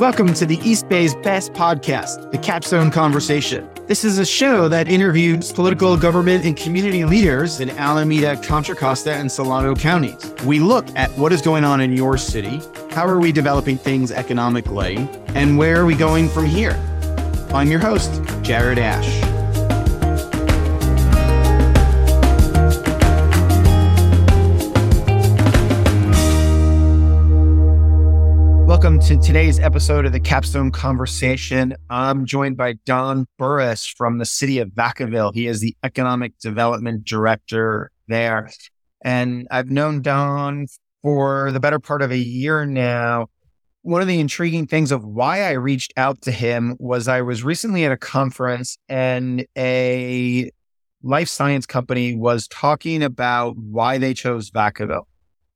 Welcome to the East Bay's best podcast, The Capstone Conversation. This is a show that interviews political, government, and community leaders in Alameda, Contra Costa, and Solano counties. We look at what is going on in your city, how are we developing things economically, and where are we going from here? I'm your host, Jared Ash. Welcome to today's episode of the Capstone Conversation. I'm joined by Don Burris from the city of Vacaville. He is the economic development director there. And I've known Don for the better part of a year now. One of the intriguing things of why I reached out to him was I was recently at a conference and a life science company was talking about why they chose Vacaville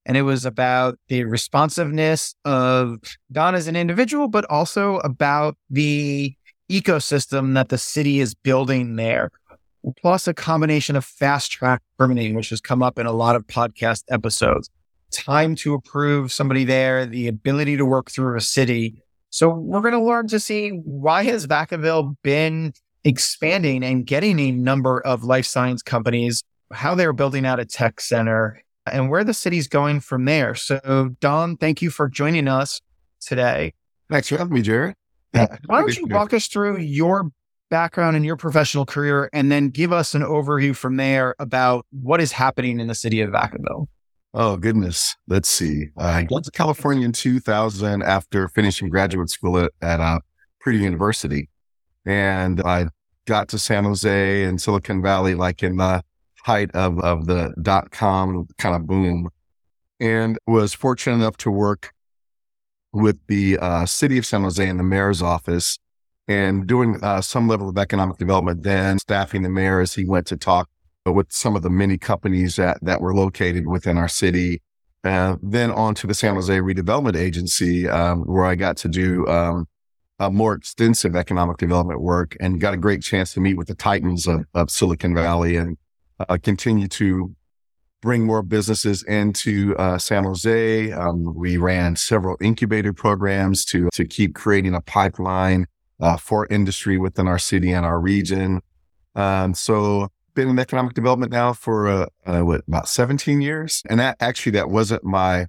and it was about the responsiveness of Don as an individual, but also about the ecosystem that the city is building there. Plus, a combination of fast track permitting, which has come up in a lot of podcast episodes. Time to approve somebody there, the ability to work through a city. So, we're going to learn to see why has Vacaville been expanding and getting a number of life science companies, how they're building out a tech center, and where the city's going from there. So, Don, thank you for joining us today. Thanks for having me, Jared. Why don't you walk us through your background and your professional career and then give us an overview from there about what is happening in the city of Vacaville? Oh, goodness. Let's see. I got to California in 2000 after finishing graduate school at, at uh, Purdue University. And I got to San Jose and Silicon Valley like in the height of, of the dot com kind of boom and was fortunate enough to work with the uh, city of San Jose in the mayor's office and doing uh, some level of economic development then staffing the mayor as he went to talk with some of the many companies that, that were located within our city. Uh, then on to the San Jose Redevelopment Agency, um, where I got to do um, more extensive economic development work and got a great chance to meet with the titans of, of Silicon Valley and uh, continue to bring more businesses into uh, San Jose. Um, we ran several incubator programs to to keep creating a pipeline uh, for industry within our city and our region. Um, so been in economic development now for uh, uh what about 17 years, and that actually that wasn't my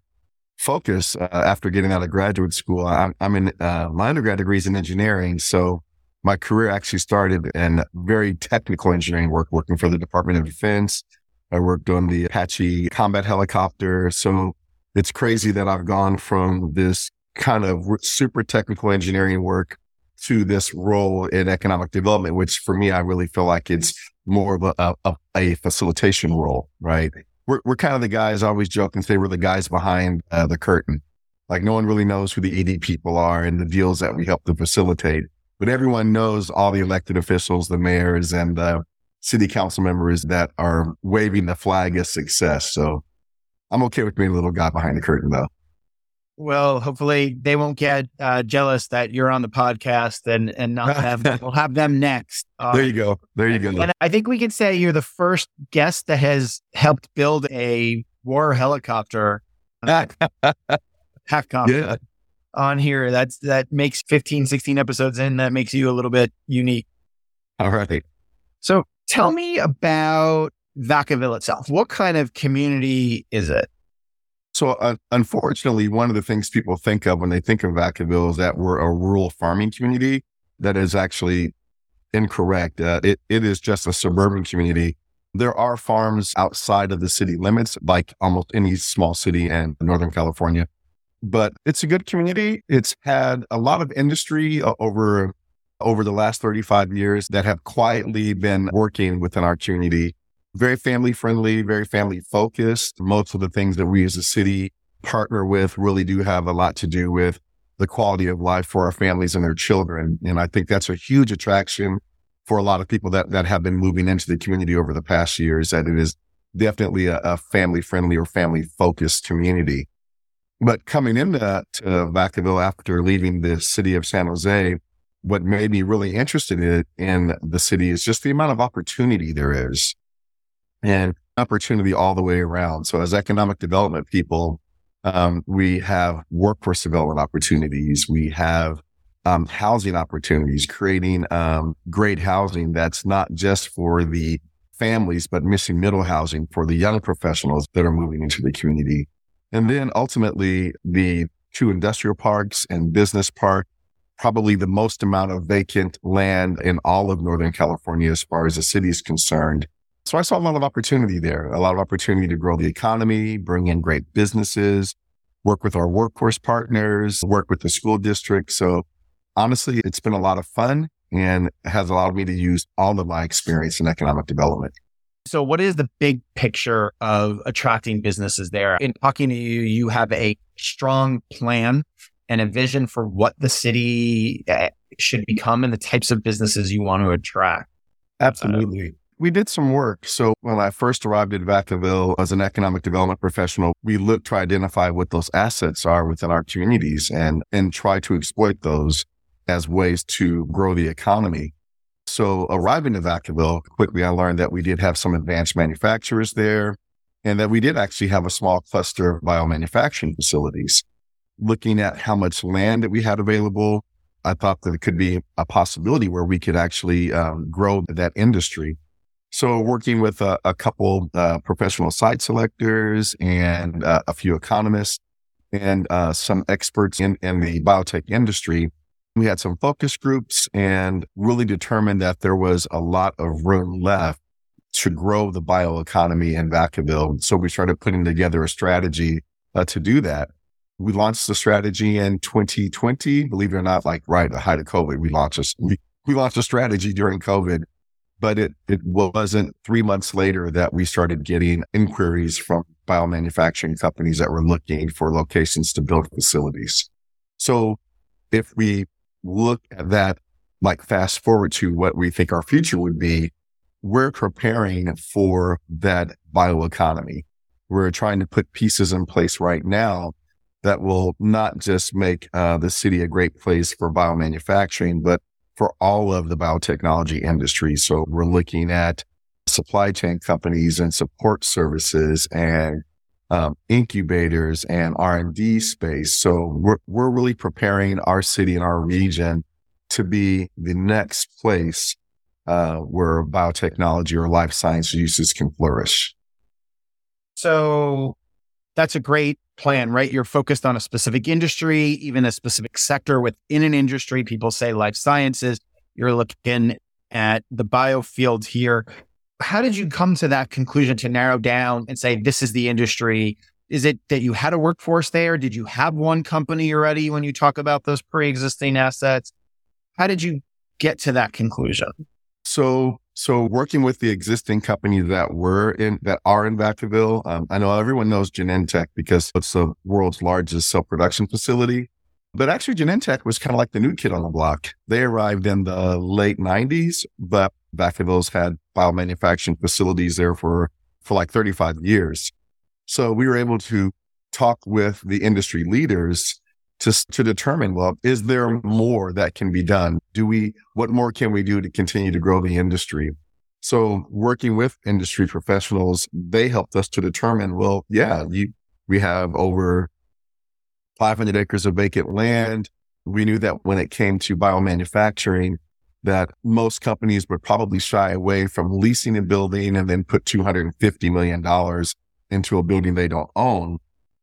focus uh, after getting out of graduate school. I'm, I'm in uh, my undergrad degree is in engineering, so my career actually started in very technical engineering work, working for the Department of Defense. I worked on the Apache combat helicopter. So it's crazy that I've gone from this kind of super technical engineering work to this role in economic development, which for me, I really feel like it's more of a, a, a facilitation role, right? We're, we're kind of the guys, I always joke and say we're the guys behind uh, the curtain. Like no one really knows who the ED people are and the deals that we help to facilitate but everyone knows all the elected officials, the mayors and the city council members that are waving the flag of success. So I'm okay with being a little guy behind the curtain though. Well, hopefully they won't get uh, jealous that you're on the podcast and and not have we'll have them next. Uh, there you go. There you go. And I think we can say you're the first guest that has helped build a war helicopter. half Yeah on here. That's that makes 15, 16 episodes in. That makes you a little bit unique. All right. So tell me about Vacaville itself. What kind of community is it? So, uh, unfortunately, one of the things people think of when they think of Vacaville is that we're a rural farming community. That is actually incorrect. Uh, it, it is just a suburban community. There are farms outside of the city limits, like almost any small city in Northern California but it's a good community. It's had a lot of industry uh, over over the last 35 years that have quietly been working within our community. Very family friendly, very family focused. Most of the things that we as a city partner with really do have a lot to do with the quality of life for our families and their children. And I think that's a huge attraction for a lot of people that, that have been moving into the community over the past years, that it is definitely a, a family friendly or family focused community. But coming into to Vacaville after leaving the city of San Jose, what made me really interested in, in the city is just the amount of opportunity there is and opportunity all the way around. So as economic development people, Um, we have workforce development opportunities. We have um, housing opportunities, creating um, great housing that's not just for the families, but missing middle housing for the young professionals that are moving into the community. And then ultimately the two industrial parks and business park, probably the most amount of vacant land in all of Northern California as far as the city is concerned. So I saw a lot of opportunity there, a lot of opportunity to grow the economy, bring in great businesses, work with our workforce partners, work with the school district. So honestly, it's been a lot of fun and has allowed me to use all of my experience in economic development. So, what is the big picture of attracting businesses there? In talking to you, you have a strong plan and a vision for what the city eh, should become and the types of businesses you want to attract. Absolutely. we did some work. So when I first arrived at Vacaville as an economic development professional, we looked to identify what those assets are within our communities and, and try to exploit those as ways to grow the economy. So arriving to Vacaville, quickly I learned that we did have some advanced manufacturers there and that we did actually have a small cluster of biomanufacturing facilities. Looking at how much land that we had available, I thought that it could be a possibility where we could actually um, grow that industry. So working with a, a couple uh, professional site selectors and uh, a few economists and uh, some experts in, in the biotech industry, we had some focus groups and really determined that there was a lot of room left to grow the bioeconomy in Vacaville. So we started putting together a strategy uh, to do that. We launched the strategy in 2020. Believe it or not, like right at the height of COVID, we launched a, we, we launched a strategy during COVID, but it, it wasn't three months later that we started getting inquiries from biomanufacturing companies that were looking for locations to build facilities. So if we look at that, like fast forward to what we think our future would be, we're preparing for that bioeconomy. We're trying to put pieces in place right now that will not just make uh, the city a great place for biomanufacturing, but for all of the biotechnology industry. So we're looking at supply chain companies and support services and um, incubators and R&D space. So we're, we're really preparing our city and our region to be the next place uh, where biotechnology or life science uses can flourish. So that's a great plan, right? You're focused on a specific industry, even a specific sector within an industry. People say life sciences. You're looking at the biofield here how did you come to that conclusion to narrow down and say this is the industry? Is it that you had a workforce there? Did you have one company already when you talk about those pre-existing assets? How did you get to that conclusion? So, so working with the existing companies that were in that are in Vacaville, um, I know everyone knows Genentech because it's the world's largest cell production facility. But actually, Genentech was kind of like the new kid on the block. They arrived in the late 90s, but Vacaville's had biomanufacturing facilities there for, for like 35 years. So we were able to talk with the industry leaders to, to determine, well, is there more that can be done? Do we, what more can we do to continue to grow the industry? So working with industry professionals, they helped us to determine, well, yeah, you, we have over 500 acres of vacant land. We knew that when it came to biomanufacturing, that most companies would probably shy away from leasing a building and then put $250 million into a building they don't own.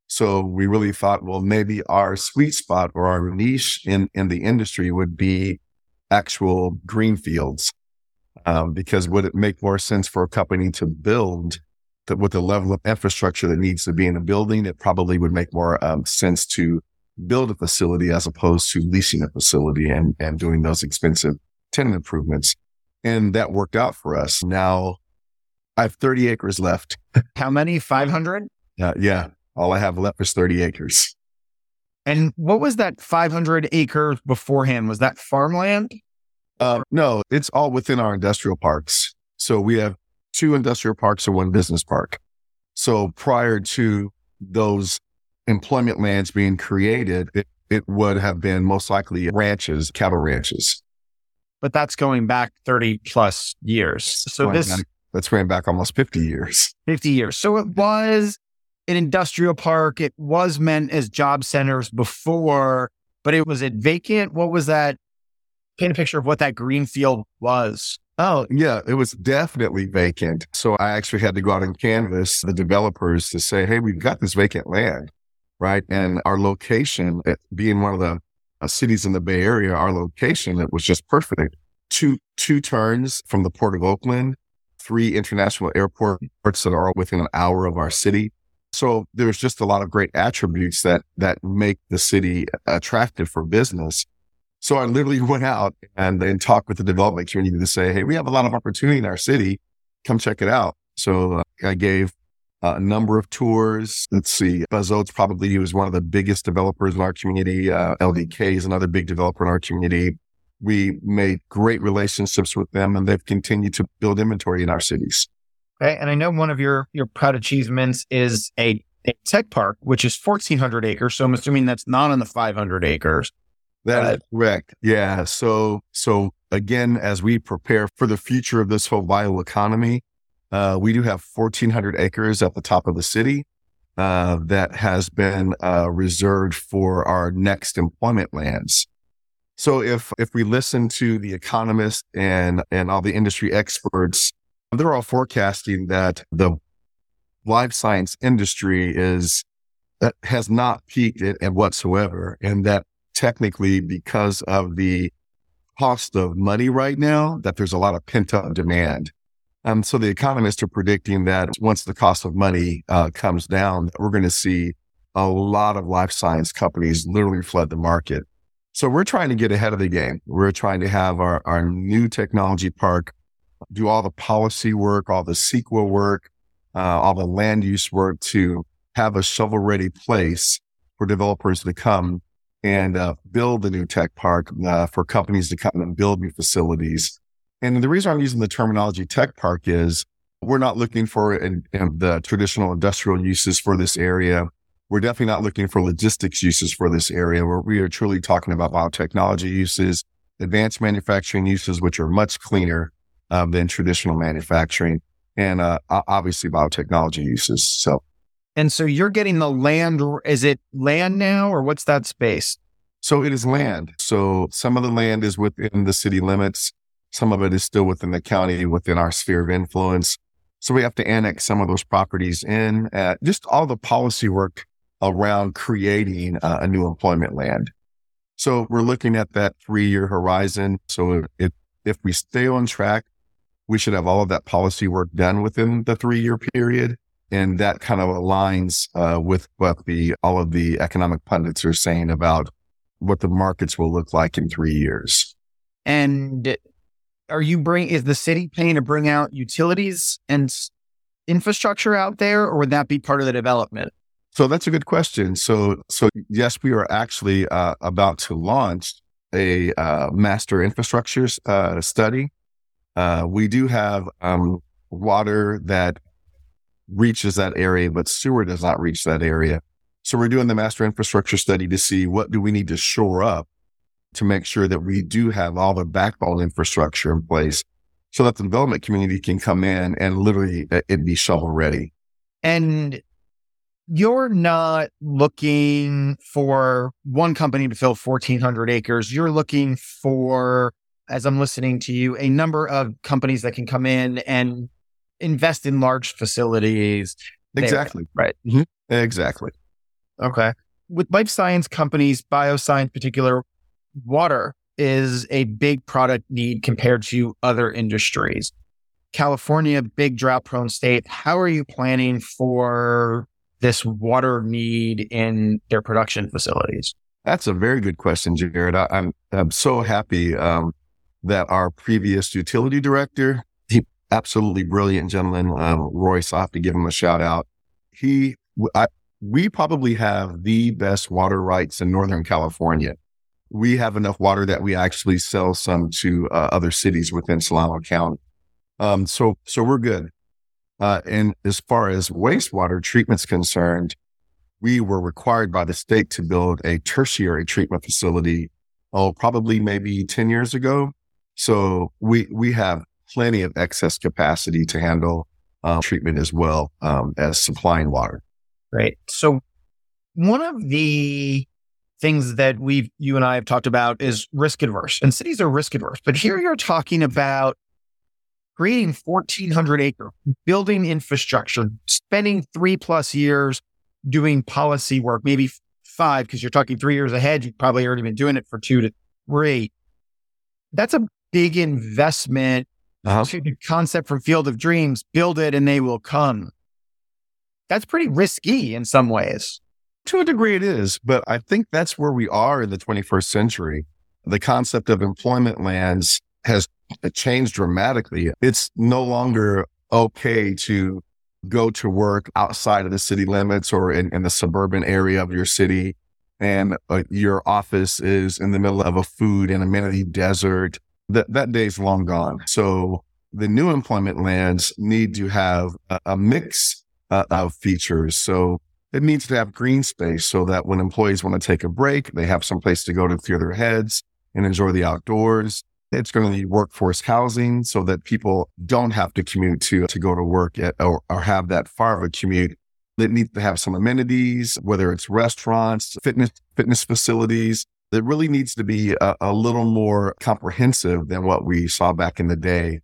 So we really thought, well, maybe our sweet spot or our niche in, in the industry would be actual green fields. Um, because would it make more sense for a company to build that with the level of infrastructure that needs to be in a building? It probably would make more um, sense to build a facility as opposed to leasing a facility and, and doing those expensive tenant improvements. And that worked out for us. Now I have 30 acres left. How many? 500? Uh, yeah. All I have left is 30 acres. And what was that 500 acres beforehand? Was that farmland? Uh, no, it's all within our industrial parks. So we have two industrial parks and one business park. So prior to those employment lands being created, it, it would have been most likely ranches, cattle ranches but that's going back 30 plus years. So this back, that's going back almost 50 years. 50 years. So it was an industrial park. It was meant as job centers before, but it was it vacant. What was that? Paint a picture of what that green field was. Oh, yeah, it was definitely vacant. So I actually had to go out and canvas the developers to say, hey, we've got this vacant land, right? And our location, being one of the uh, cities in the Bay Area, our location, it was just perfect. Two, two turns from the Port of Oakland, three international airports that are within an hour of our city. So there's just a lot of great attributes that, that make the city attractive for business. So I literally went out and, and talked with the development community to say, Hey, we have a lot of opportunity in our city. Come check it out. So uh, I gave a number of tours. Let's see. Buzz Oates probably he was one of the biggest developers in our community. Uh, LDK is another big developer in our community. We made great relationships with them and they've continued to build inventory in our cities. Okay. And I know one of your, your proud achievements is a, a tech park, which is 1400 acres. So I'm assuming that's not on the 500 acres. That is correct. Yeah. So, so again, as we prepare for the future of this whole bio economy, uh, we do have 1,400 acres at the top of the city uh, that has been uh, reserved for our next employment lands. So if if we listen to the economists and and all the industry experts, they're all forecasting that the life science industry is that has not peaked it whatsoever, and that technically because of the cost of money right now, that there's a lot of pent up demand. Um, so the economists are predicting that once the cost of money uh, comes down, we're going to see a lot of life science companies literally flood the market. So we're trying to get ahead of the game. We're trying to have our, our new technology park do all the policy work, all the CEQA work, uh, all the land use work to have a shovel ready place for developers to come and uh, build a new tech park uh, for companies to come and build new facilities. And the reason I'm using the terminology tech park is we're not looking for the traditional industrial uses for this area. We're definitely not looking for logistics uses for this area where we are truly talking about biotechnology uses, advanced manufacturing uses, which are much cleaner um, than traditional manufacturing and uh, obviously biotechnology uses. So and so you're getting the land. Is it land now or what's that space? So it is land. So some of the land is within the city limits. Some of it is still within the county, within our sphere of influence. So we have to annex some of those properties in, just all the policy work around creating uh, a new employment land. So we're looking at that three year horizon. So if, if we stay on track, we should have all of that policy work done within the three year period. And that kind of aligns uh, with what the all of the economic pundits are saying about what the markets will look like in three years. And are you bring is the city paying to bring out utilities and infrastructure out there, or would that be part of the development? So that's a good question. So so yes, we are actually uh, about to launch a uh, master infrastructure uh, study. Uh, we do have um, water that reaches that area, but sewer does not reach that area. So we're doing the master infrastructure study to see what do we need to shore up to make sure that we do have all the backbone infrastructure in place so that the development community can come in and literally uh, it be shovel ready. And you're not looking for one company to fill 1400 acres. You're looking for, as I'm listening to you, a number of companies that can come in and invest in large facilities. Exactly. There, right. Mm-hmm. Exactly. Okay. With life science companies, bioscience, particular, water is a big product need compared to other industries. California, big drought prone state. How are you planning for this water need in their production facilities? That's a very good question, Jared. I, am I'm, I'm so happy um, that our previous utility director absolutely brilliant gentleman, um, Royce. I have to give him a shout out. He, I, we probably have the best water rights in Northern California. We have enough water that we actually sell some to uh, other cities within Solano County. Um, so, so we're good. Uh, and as far as wastewater treatment's concerned, we were required by the state to build a tertiary treatment facility. Oh, probably maybe 10 years ago. So we, we have plenty of excess capacity to handle um, treatment as well um, as supplying water. Right. So one of the things that we've, you and I have talked about is risk adverse and cities are risk adverse. But here you're talking about creating 1400 acre, building infrastructure, spending three plus years doing policy work, maybe five, because you're talking three years ahead. You've probably already been doing it for two to three. That's a big investment uh-huh. to the concept from Field of Dreams, build it and they will come. That's pretty risky in some ways. To a degree, it is, but I think that's where we are in the 21st century. The concept of employment lands has changed dramatically. It's no longer okay to go to work outside of the city limits or in, in the suburban area of your city. And uh, your office is in the middle of a food and amenity desert. That, that day's long gone. So the new employment lands need to have a, a mix uh, of features. So it needs to have green space so that when employees want to take a break, they have some place to go to clear their heads and enjoy the outdoors. It's going to need workforce housing so that people don't have to commute to, to go to work at, or, or have that far of a commute. It needs to have some amenities, whether it's restaurants, fitness, fitness facilities. It really needs to be a, a little more comprehensive than what we saw back in the day.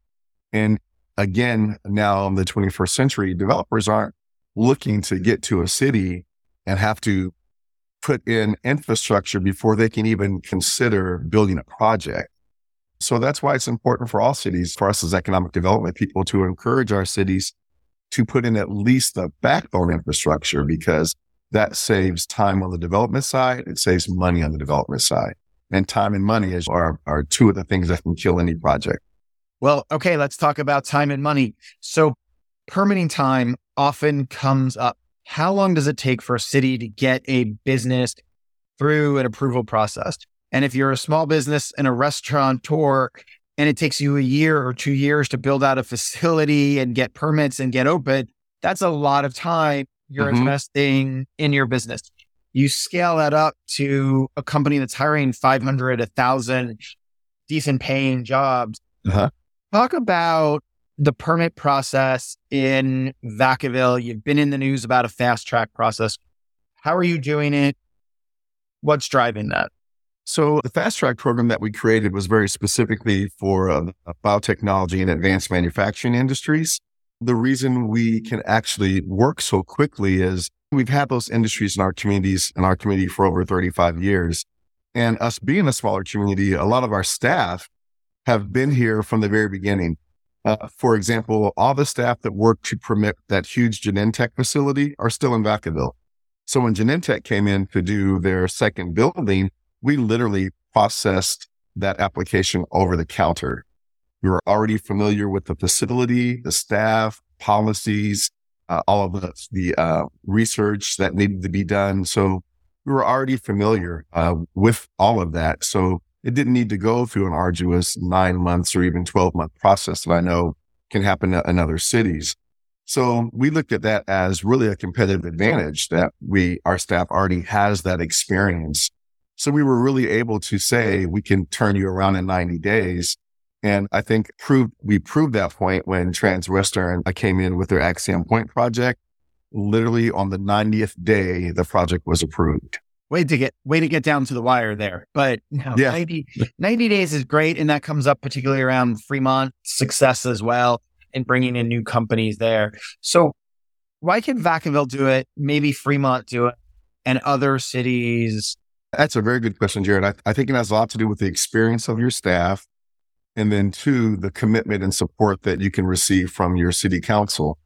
And again, now in the 21st century, developers aren't looking to get to a city and have to put in infrastructure before they can even consider building a project. So that's why it's important for all cities, for us as economic development people to encourage our cities to put in at least the backbone infrastructure because that saves time on the development side. It saves money on the development side. And time and money is, are, are two of the things that can kill any project. Well, okay, let's talk about time and money. So permitting time often comes up. How long does it take for a city to get a business through an approval process? And if you're a small business and a restaurateur and it takes you a year or two years to build out a facility and get permits and get open, that's a lot of time you're mm-hmm. investing in your business. You scale that up to a company that's hiring 500, 1,000 decent paying jobs. Uh-huh. Talk about the permit process in Vacaville. You've been in the news about a fast track process. How are you doing it? What's driving that? So the fast track program that we created was very specifically for uh, biotechnology and advanced manufacturing industries. The reason we can actually work so quickly is we've had those industries in our communities in our community for over 35 years. And us being a smaller community, a lot of our staff have been here from the very beginning. Uh, for example, all the staff that worked to permit that huge Genentech facility are still in Vacaville. So when Genentech came in to do their second building, we literally processed that application over the counter. We were already familiar with the facility, the staff, policies, uh, all of the, the uh, research that needed to be done. So we were already familiar uh, with all of that. So it didn't need to go through an arduous nine months or even 12 month process that I know can happen in other cities. So we looked at that as really a competitive advantage that we, our staff already has that experience. So we were really able to say, we can turn you around in 90 days. And I think proved, we proved that point when Transwestern uh, came in with their Axiom Point project. Literally on the 90th day, the project was approved way to get way to get down to the wire there. But no, yeah. 90, 90 days is great, and that comes up particularly around Fremont success as well in bringing in new companies there. So why can Vacaville do it? Maybe Fremont do it, and other cities. That's a very good question, Jared. I, I think it has a lot to do with the experience of your staff, and then two, the commitment and support that you can receive from your city council.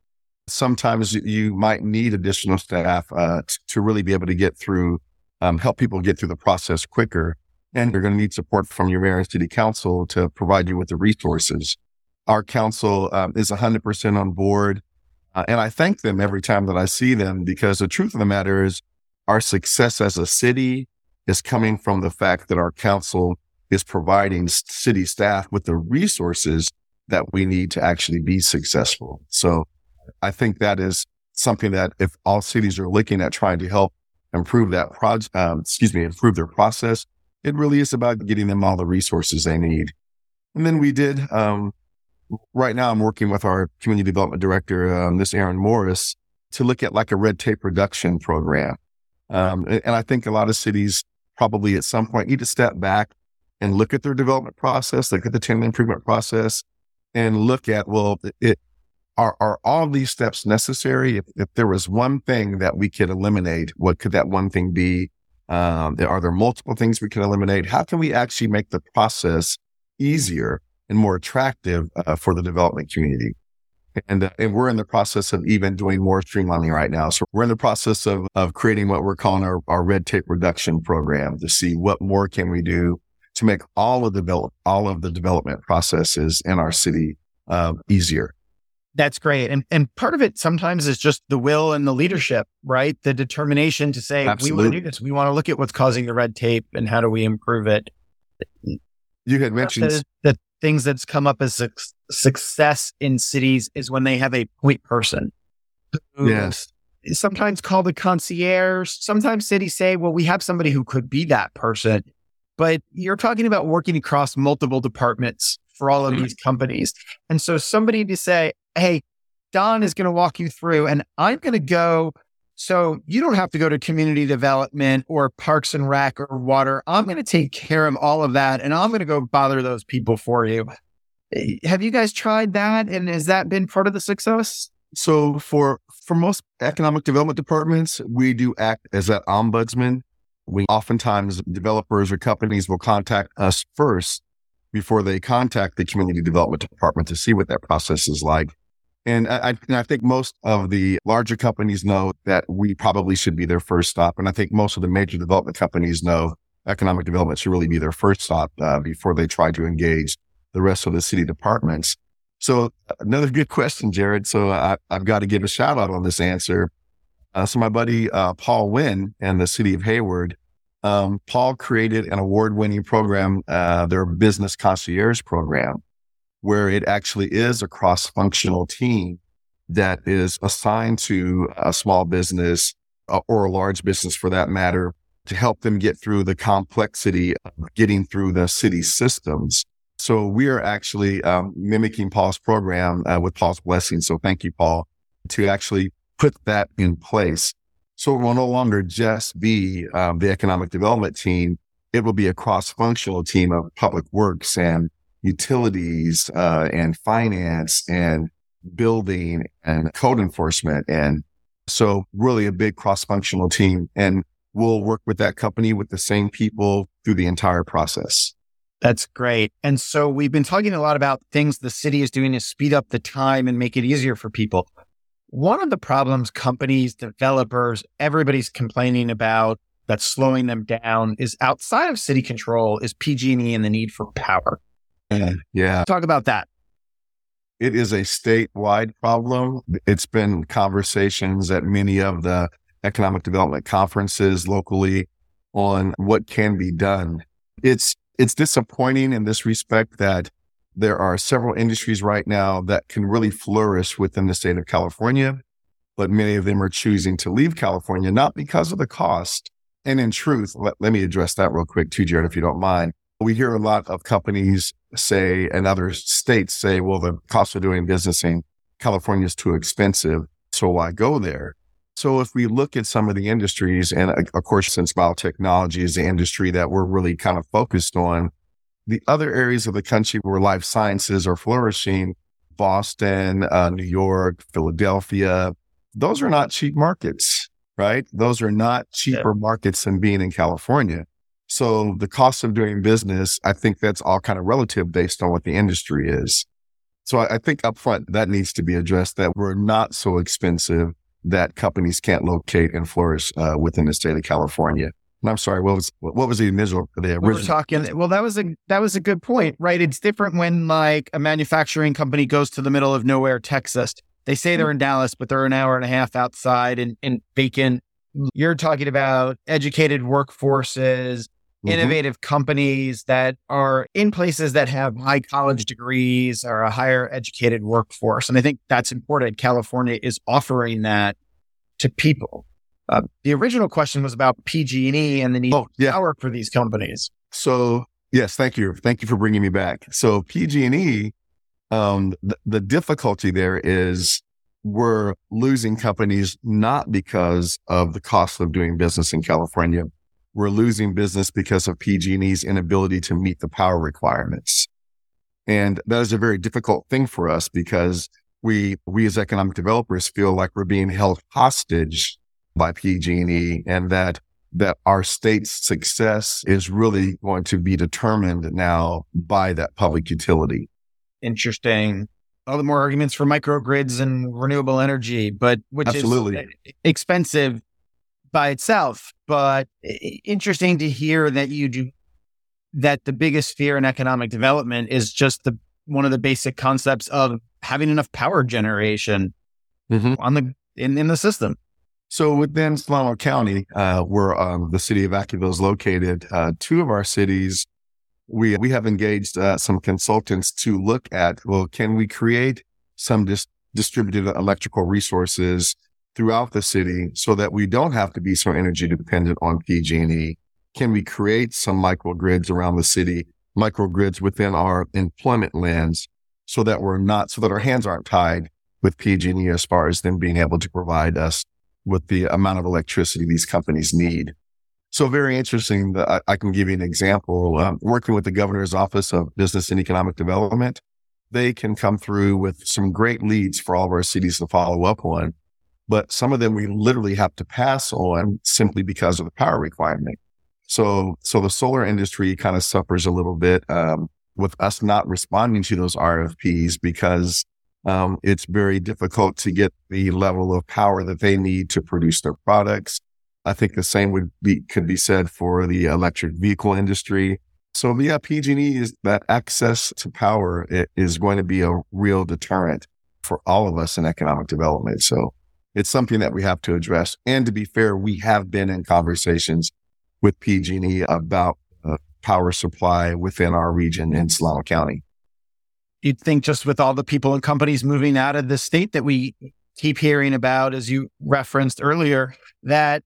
Sometimes you might need additional staff uh, to really be able to get through um, help people get through the process quicker. And you're going to need support from your mayor and city council to provide you with the resources. Our council um, is 100% on board. Uh, and I thank them every time that I see them because the truth of the matter is our success as a city is coming from the fact that our council is providing city staff with the resources that we need to actually be successful. So I think that is something that if all cities are looking at trying to help improve that project, um, excuse me, improve their process. It really is about getting them all the resources they need. And then we did, um, right now I'm working with our community development director, um, this Aaron Morris to look at like a red tape reduction program. Um, and I think a lot of cities probably at some point need to step back and look at their development process, look at the tenant improvement process, and look at, well, it, are, are all these steps necessary? If, if there was one thing that we could eliminate, what could that one thing be? Um, are there multiple things we can eliminate? How can we actually make the process easier and more attractive uh, for the development community? And, uh, and we're in the process of even doing more streamlining right now. So we're in the process of, of creating what we're calling our, our red tape reduction program to see what more can we do to make all of the develop, all of the development processes in our city uh, easier. That's great. And and part of it sometimes is just the will and the leadership, right? The determination to say, Absolutely. we want to do this. We want to look at what's causing the red tape and how do we improve it. You had mentioned the, the things that's come up as su- success in cities is when they have a point person. Yes. Sometimes called the concierge. Sometimes cities say, well, we have somebody who could be that person. But you're talking about working across multiple departments for all of mm-hmm. these companies. And so somebody to say, hey, Don is going to walk you through and I'm going to go. So you don't have to go to community development or parks and rec or water. I'm going to take care of all of that and I'm going to go bother those people for you. Eh, have you guys tried that? And has that been part of the success? So for for most economic development departments, we do act as that ombudsman. We oftentimes developers or companies will contact us first before they contact the community development department to see what that process is like. And I, and I, think most of the larger companies know that we probably should be their first stop. And I think most of the major development companies know economic development should really be their first stop uh, before they try to engage the rest of the city departments. So another good question, Jared. So I, have got to give a shout out on this answer. Uh, so my buddy uh, Paul Nguyen and the city of Hayward, um, Paul created an award-winning program, uh, their business concierge program, where it actually is a cross functional team that is assigned to a small business uh, or a large business for that matter to help them get through the complexity of getting through the city systems. So we are actually um, mimicking Paul's program uh, with Paul's blessing. So thank you, Paul, to actually put that in place. So it will no longer just be um, the economic development team. It will be a cross functional team of public works and utilities uh, and finance and building and code enforcement. And so really a big cross functional team. And we'll work with that company with the same people through the entire process. That's great. And so we've been talking a lot about things the city is doing to speed up the time and make it easier for people. One of the problems companies, developers, everybody's complaining about that's slowing them down is outside of city control is PG&E and the need for power. Mm, yeah. Talk about that. It is a statewide problem. It's been conversations at many of the economic development conferences locally on what can be done. It's it's disappointing in this respect that there are several industries right now that can really flourish within the state of California, but many of them are choosing to leave California, not because of the cost. And in truth, let, let me address that real quick too, Jared, if you don't mind. We hear a lot of companies say and other states say, well, the cost of doing business in California is too expensive. So why go there? So if we look at some of the industries, and uh, of course, since biotechnology is the industry that we're really kind of focused on, the other areas of the country where life sciences are flourishing, Boston, uh, New York, Philadelphia, those are not cheap markets, right? Those are not cheaper yeah. markets than being in California. So the cost of doing business, I think that's all kind of relative based on what the industry is. So I, I think upfront that needs to be addressed that we're not so expensive that companies can't locate and flourish uh, within the state of California. I'm sorry, what was what was the initial the original? We were talking. Well, that was a that was a good point, right? It's different when like a manufacturing company goes to the middle of nowhere, Texas. They say they're in Dallas, but they're an hour and a half outside in, in Bacon. You're talking about educated workforces, mm-hmm. innovative companies that are in places that have high college degrees or a higher educated workforce. And I think that's important. California is offering that to people. Uh, the original question was about PG&E and the need oh, yeah. power for these companies. So yes, thank you. Thank you for bringing me back. So PG&E, um, the, the difficulty there is we're losing companies not because of the cost of doing business in California. We're losing business because of PG&E's inability to meet the power requirements. And that is a very difficult thing for us because we, we as economic developers feel like we're being held hostage by PG&E and that, that our state's success is really going to be determined now by that public utility. Interesting all the more arguments for microgrids and renewable energy, but which Absolutely. is expensive by itself. But interesting to hear that you do that the biggest fear in economic development is just the one of the basic concepts of having enough power generation mm-hmm. on the in, in the system. So within Solano County, uh, where um, the city of Vacaville is located, uh, two of our cities we we have engaged uh, some consultants to look at well, can we create some dis- distributed electrical resources throughout the city so that we don't have to be so energy dependent on PG&E? Can we create some microgrids around the city, microgrids within our employment lands, so that we're not so that our hands aren't tied with PG&E as far as them being able to provide us with the amount of electricity these companies need. So very interesting. That I, I, can give you an example. Um, working with the governor's office of business and economic development, they can come through with some great leads for all of our cities to follow up on. But some of them we literally have to pass on simply because of the power requirement. So, so the solar industry kind of suffers a little bit, um, with us not responding to those RFPs because, um, it's very difficult to get the level of power that they need to produce their products. I think the same would be could be said for the electric vehicle industry. So yeah, PG&E is that access to power is going to be a real deterrent for all of us in economic development. So it's something that we have to address. And to be fair, we have been in conversations with PG&E about uh, power supply within our region in Solano County. You'd think just with all the people and companies moving out of the state that we keep hearing about, as you referenced earlier, that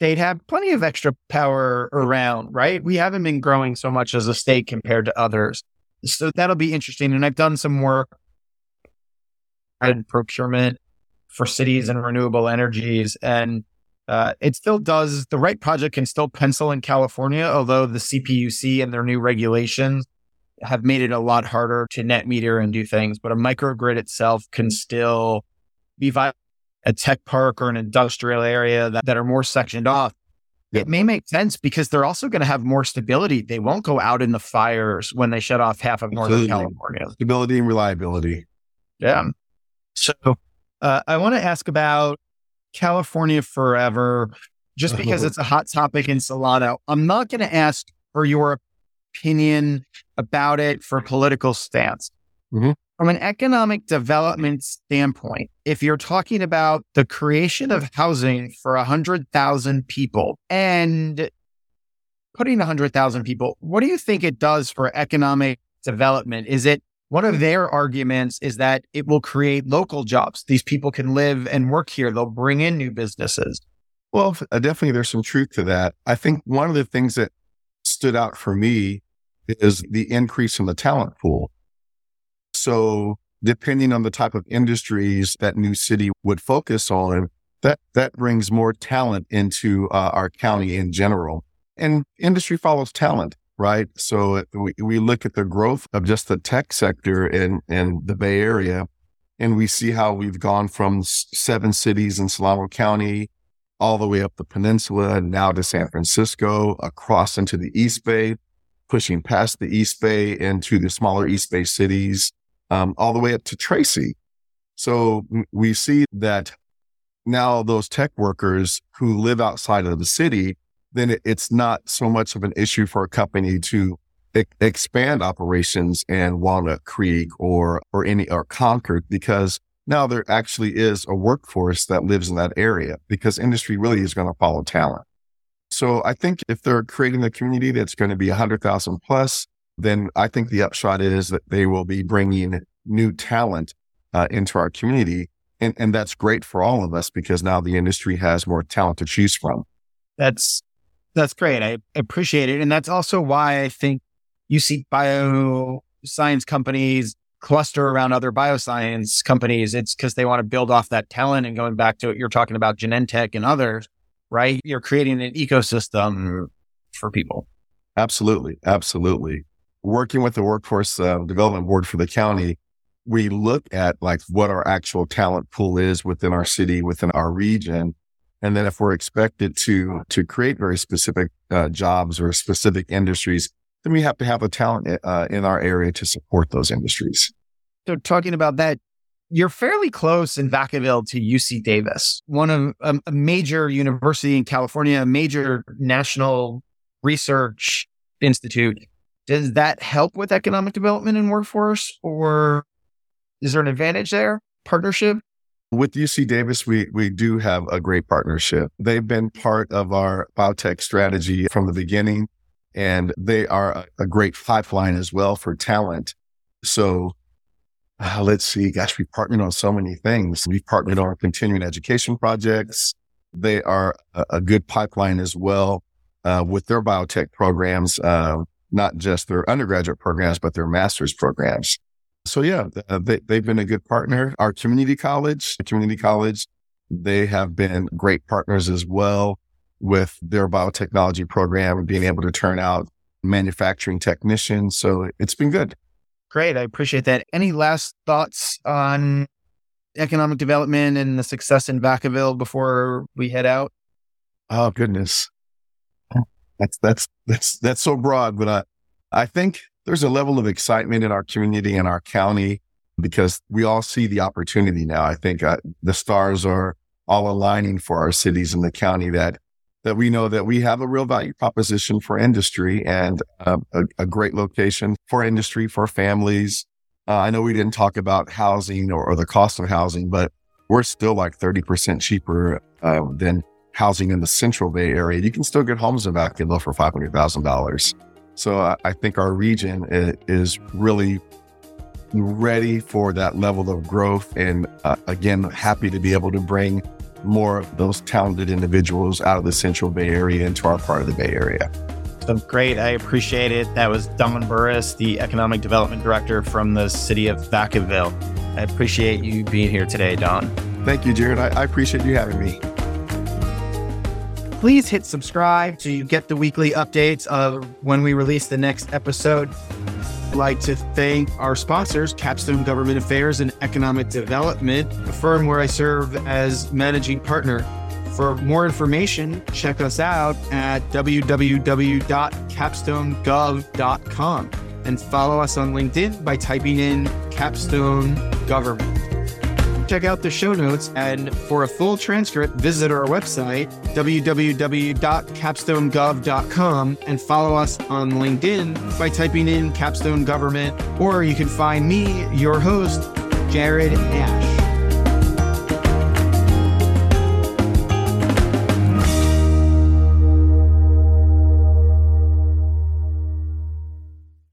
they'd have plenty of extra power around, right? We haven't been growing so much as a state compared to others. So that'll be interesting. And I've done some work in procurement for cities and renewable energies. And uh, it still does, the right project can still pencil in California, although the CPUC and their new regulations have made it a lot harder to net meter and do things. But a microgrid itself can still be viable a tech park or an industrial area that, that are more sectioned off, yep. it may make sense because they're also going to have more stability. They won't go out in the fires when they shut off half of Northern Absolutely. California. Stability and reliability. Yeah. So uh, I want to ask about California Forever, just because it's a hot topic in Solano. I'm not going to ask for your opinion about it for political stance. Mm-hmm. From an economic development standpoint, if you're talking about the creation of housing for 100,000 people and putting 100,000 people, what do you think it does for economic development? Is it one of their arguments is that it will create local jobs. These people can live and work here. They'll bring in new businesses. Well, uh, definitely there's some truth to that. I think one of the things that stood out for me is the increase in the talent pool. So depending on the type of industries that new city would focus on, that, that brings more talent into uh, our county in general. And industry follows talent, right? So we, we look at the growth of just the tech sector in, in the Bay Area, and we see how we've gone from seven cities in Solano County all the way up the peninsula, now to San Francisco, across into the East Bay, pushing past the East Bay into the smaller East Bay cities, um, all the way up to Tracy. So we see that now those tech workers who live outside of the city, then it's not so much of an issue for a company to e- expand operations in Walnut Creek or, or any, or Concord because now there actually is a workforce that lives in that area because industry really is going to follow talent. So I think if they're creating a community that's going to be a hundred thousand plus, then I think the upshot is that they will be bringing new talent uh, into our community. And, and that's great for all of us because now the industry has more talent to choose from. That's, that's great. I appreciate it. And that's also why I think you see bioscience companies cluster around other bioscience companies, it's because they want to build off that talent. And going back to what you're talking about, Genentech and others, right? You're creating an ecosystem for people. Absolutely. Absolutely. Working with the workforce uh, development board for the county, we look at like what our actual talent pool is within our city, within our region. And then if we're expected to, to create very specific uh, jobs or specific industries, then we have to have a talent uh, in our area to support those industries. So talking about that, you're fairly close in Vacaville to UC Davis, one of a, a major university in California, a major national research institute. Does that help with economic development and workforce, or is there an advantage there? Partnership? With UC Davis, we, we do have a great partnership. They've been part of our biotech strategy from the beginning, and they are a, great pipeline as well for talent. So uh, let's see, gosh, we partnered on so many things. We partnered on continuing education projects. They are a, a good pipeline as well uh, with their biotech programs, uh, not just their undergraduate programs, but their master's programs. So yeah, uh, they, they've been a good partner. Our community college, community college, they have been great partners as well with their biotechnology program, and being able to turn out manufacturing technicians. So it's been good. Great. I appreciate that. Any last thoughts on economic development and the success in Vacaville before we head out? Oh goodness. That's that's that's that's so broad, but I I think there's a level of excitement in our community and our county because we all see the opportunity now. I think uh, the stars are all aligning for our cities and the county that that we know that we have a real value proposition for industry and uh, a, a, great location for industry for families. Uh, I know we didn't talk about housing or, or, the cost of housing, but we're still like 30% cheaper uh, than housing in the central Bay Area. You can still get homes in Vacaville for $500,000. So I, I think our region is, is really ready for that level of growth. And uh, again, happy to be able to bring more of those talented individuals out of the Central Bay Area into our part of the Bay Area. So great. I appreciate it. That was Don Burris, the Economic Development Director from the city of Vacaville. I appreciate you being here today, Don. Thank you, Jared. I, I appreciate you having me. Please hit subscribe so you get the weekly updates of when we release the next episode. Like to thank our sponsors, Capstone Government Affairs and Economic Development, a firm where I serve as managing partner. For more information, check us out at www.capstonegov.com and follow us on LinkedIn by typing in Capstone Government check out the show notes. And for a full transcript, visit our website, www.capstonegov.com, and follow us on LinkedIn by typing in Capstone Government, or you can find me, your host, Jared Ash.